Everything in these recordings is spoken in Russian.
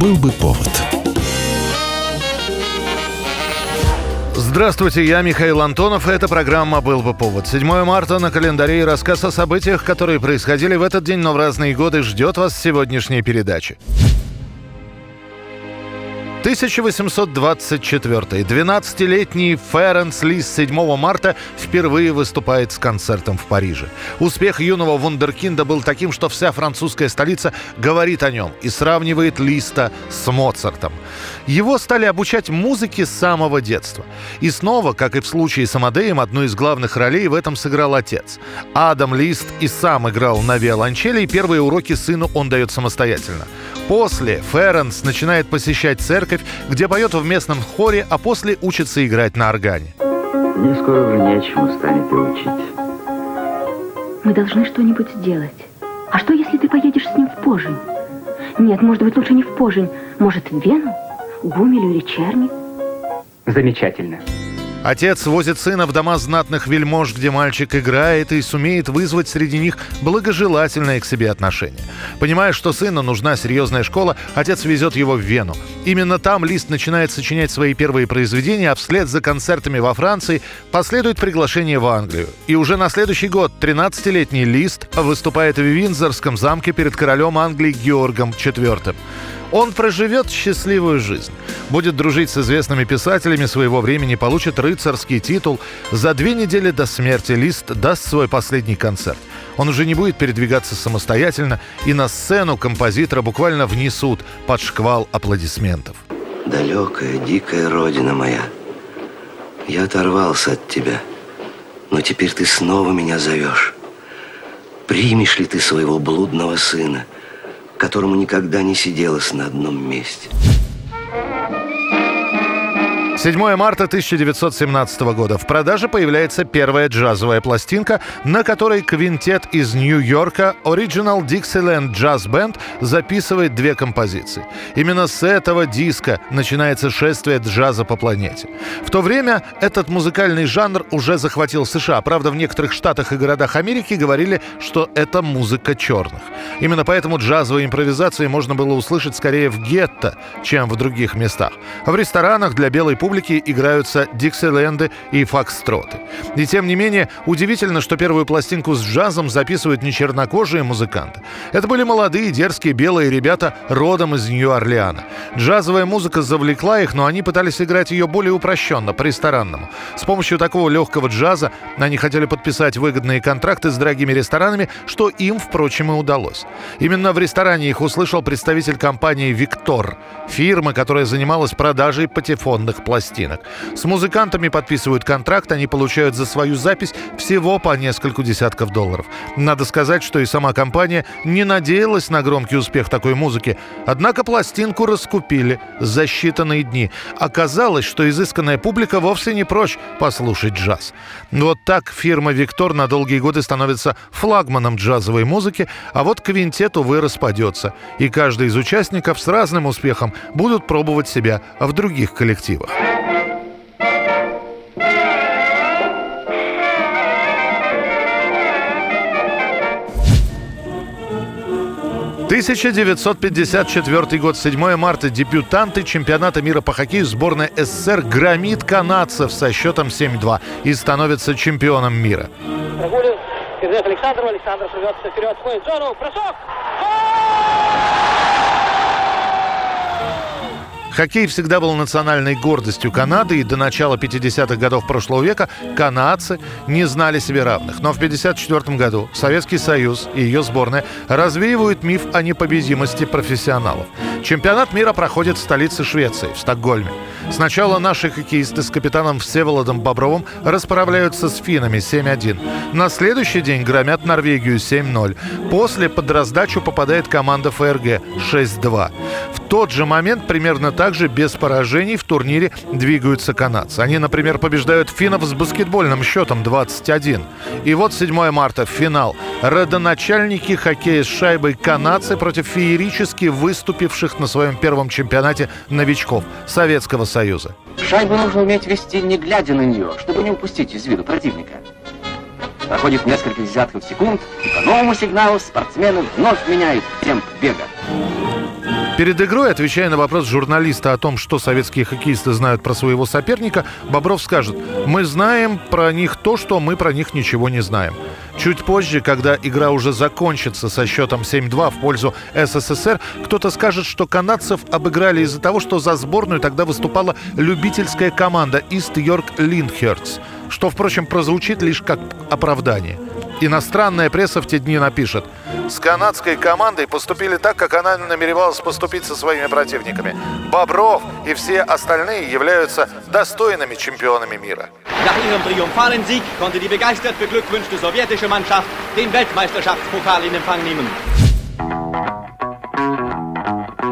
Был бы повод. Здравствуйте, я Михаил Антонов, и эта программа «Был бы повод». 7 марта на календаре и рассказ о событиях, которые происходили в этот день, но в разные годы, ждет вас сегодняшняя передача. 1824. 12-летний Ференс Лис 7 марта впервые выступает с концертом в Париже. Успех юного вундеркинда был таким, что вся французская столица говорит о нем и сравнивает Листа с Моцартом. Его стали обучать музыке с самого детства. И снова, как и в случае с Амадеем, одну из главных ролей в этом сыграл отец. Адам Лист и сам играл на виолончели, и первые уроки сыну он дает самостоятельно. После Ференс начинает посещать церковь, где поет в местном хоре, а после учится играть на органе. Мне скоро уже нечему станет и учить. Мы должны что-нибудь сделать. А что, если ты поедешь с ним в Пожень? Нет, может быть, лучше не в Пожень. Может, в Вену? Гумелю или Черни? Замечательно. Отец возит сына в дома знатных вельмож, где мальчик играет и сумеет вызвать среди них благожелательное к себе отношение. Понимая, что сыну нужна серьезная школа, отец везет его в Вену. Именно там Лист начинает сочинять свои первые произведения, а вслед за концертами во Франции последует приглашение в Англию. И уже на следующий год 13-летний Лист выступает в Винзорском замке перед королем Англии Георгом IV. Он проживет счастливую жизнь. Будет дружить с известными писателями своего времени, получит рыцарский титул. За две недели до смерти Лист даст свой последний концерт. Он уже не будет передвигаться самостоятельно, и на сцену композитора буквально внесут под шквал аплодисментов. Далекая, дикая родина моя, я оторвался от тебя, но теперь ты снова меня зовешь. Примешь ли ты своего блудного сына – которому никогда не сиделось на одном месте. 7 марта 1917 года. В продаже появляется первая джазовая пластинка, на которой квинтет из Нью-Йорка Original Dixieland Jazz Band записывает две композиции. Именно с этого диска начинается шествие джаза по планете. В то время этот музыкальный жанр уже захватил США. Правда, в некоторых штатах и городах Америки говорили, что это музыка черных. Именно поэтому джазовые импровизации можно было услышать скорее в гетто, чем в других местах. В ресторанах для белой публики публики играются диксиленды и фокстроты. И тем не менее, удивительно, что первую пластинку с джазом записывают не чернокожие музыканты. Это были молодые, дерзкие, белые ребята родом из Нью-Орлеана. Джазовая музыка завлекла их, но они пытались играть ее более упрощенно, по-ресторанному. С помощью такого легкого джаза они хотели подписать выгодные контракты с дорогими ресторанами, что им, впрочем, и удалось. Именно в ресторане их услышал представитель компании «Виктор», фирмы, которая занималась продажей патефонных пластинок пластинок. С музыкантами подписывают контракт, они получают за свою запись всего по несколько десятков долларов. Надо сказать, что и сама компания не надеялась на громкий успех такой музыки. Однако пластинку раскупили за считанные дни. Оказалось, что изысканная публика вовсе не прочь послушать джаз. Вот так фирма «Виктор» на долгие годы становится флагманом джазовой музыки, а вот квинтет, увы, распадется. И каждый из участников с разным успехом будут пробовать себя в других коллективах. 1954 год, 7 марта, дебютанты чемпионата мира по хоккею сборная СССР громит канадцев со счетом 7-2 и становится чемпионом мира. Прогулин, Александров, Александров рвется вперед, в зону, бросок! Гол! Хоккей всегда был национальной гордостью Канады, и до начала 50-х годов прошлого века канадцы не знали себе равных. Но в 1954 году Советский Союз и ее сборная развеивают миф о непобедимости профессионалов. Чемпионат мира проходит в столице Швеции, в Стокгольме. Сначала наши хоккеисты с капитаном Всеволодом Бобровым расправляются с финами 7-1. На следующий день громят Норвегию 7-0. После под раздачу попадает команда ФРГ 6-2 тот же момент примерно так же без поражений в турнире двигаются канадцы. Они, например, побеждают финнов с баскетбольным счетом 21. И вот 7 марта финал. Родоначальники хоккея с шайбой канадцы против феерически выступивших на своем первом чемпионате новичков Советского Союза. Шайбу нужно уметь вести, не глядя на нее, чтобы не упустить из виду противника. Проходит несколько десятков секунд, и по новому сигналу спортсмены вновь меняют темп бега. Перед игрой, отвечая на вопрос журналиста о том, что советские хоккеисты знают про своего соперника, Бобров скажет, мы знаем про них то, что мы про них ничего не знаем. Чуть позже, когда игра уже закончится со счетом 7-2 в пользу СССР, кто-то скажет, что канадцев обыграли из-за того, что за сборную тогда выступала любительская команда East York Lindhurts, что, впрочем, прозвучит лишь как оправдание. Иностранная пресса в те дни напишет «С канадской командой поступили так, как она намеревалась поступить со своими противниками. Бобров и все остальные являются достойными чемпионами мира». Nach ihrem triumphalen Sieg konnte die begeistert beglückwünschte sowjetische Mannschaft den Weltmeisterschaftspokal in Empfang nehmen.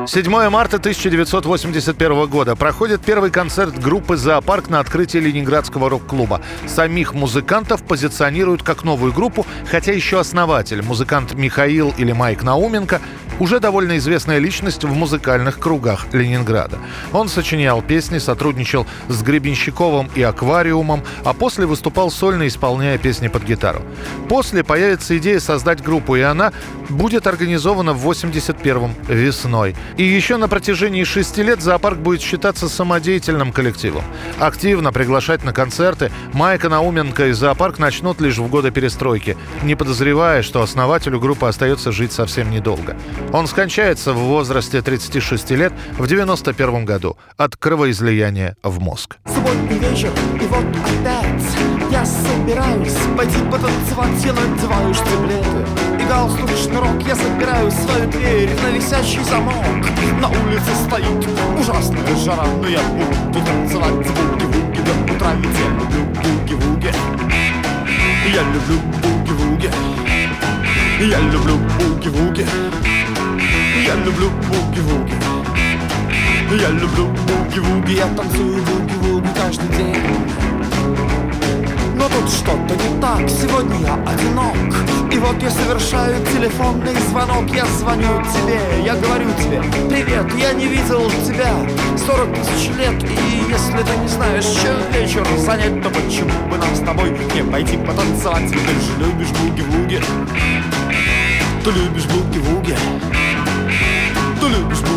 7 марта 1981 года проходит первый концерт группы «Зоопарк» на открытии Ленинградского рок-клуба. Самих музыкантов позиционируют как новую группу, хотя еще основатель, музыкант Михаил или Майк Науменко, уже довольно известная личность в музыкальных кругах Ленинграда. Он сочинял песни, сотрудничал с Гребенщиковым и Аквариумом, а после выступал сольно, исполняя песни под гитару. После появится идея создать группу, и она будет организована в 81-м весной. И еще на протяжении шести лет зоопарк будет считаться самодеятельным коллективом. Активно приглашать на концерты Майка Науменко и зоопарк начнут лишь в годы перестройки, не подозревая, что основателю группы остается жить совсем недолго. Он скончается в возрасте 36 лет в 91 году от кровоизлияния в мозг. Субботний вечер, и вот опять я собираюсь пойти потанцевать, я надеваю штиблеты и галстук шнурок, я запираю свою дверь на висячий замок. На улице стоит ужасная жара, но я буду танцевать буги-вуги до утра, ведь я люблю буги-вуги. Я люблю буги-вуги. Я люблю буги-вуги. Я люблю буги-вуги. Я люблю буги-вуги, я танцую буги-вуги каждый день. Но тут что-то не так, сегодня я одинок. И вот я совершаю телефонный звонок Я звоню тебе, я говорю тебе Привет, я не видел тебя 40 тысяч лет И если ты не знаешь, чем вечер занять То почему бы нам с тобой не пойти потанцевать? Ты же любишь буги-вуги. Ты любишь буги-вуги. Ты любишь буги-вуги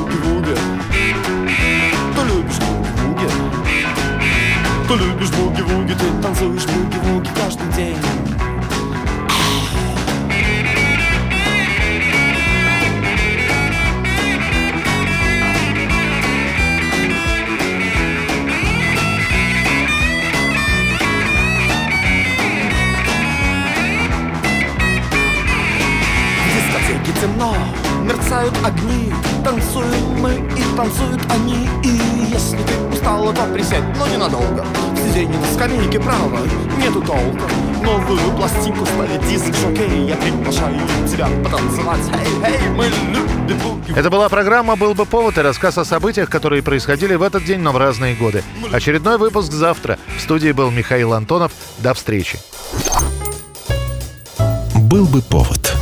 любишь буги-вуги Ты танцуешь буги-вуги каждый день дискотеке темно, мерцают огни Танцуем мы и танцуют они И если ты устала, то присядь, но ненадолго Сиденье на скамейке право, нету толка Новую пластинку ставит диск жокей Я приглашаю тебя потанцевать Эй, эй, мы любим Это была программа «Был бы повод» и рассказ о событиях, которые происходили в этот день, но в разные годы. Очередной выпуск завтра. В студии был Михаил Антонов. До встречи. Был бы повод.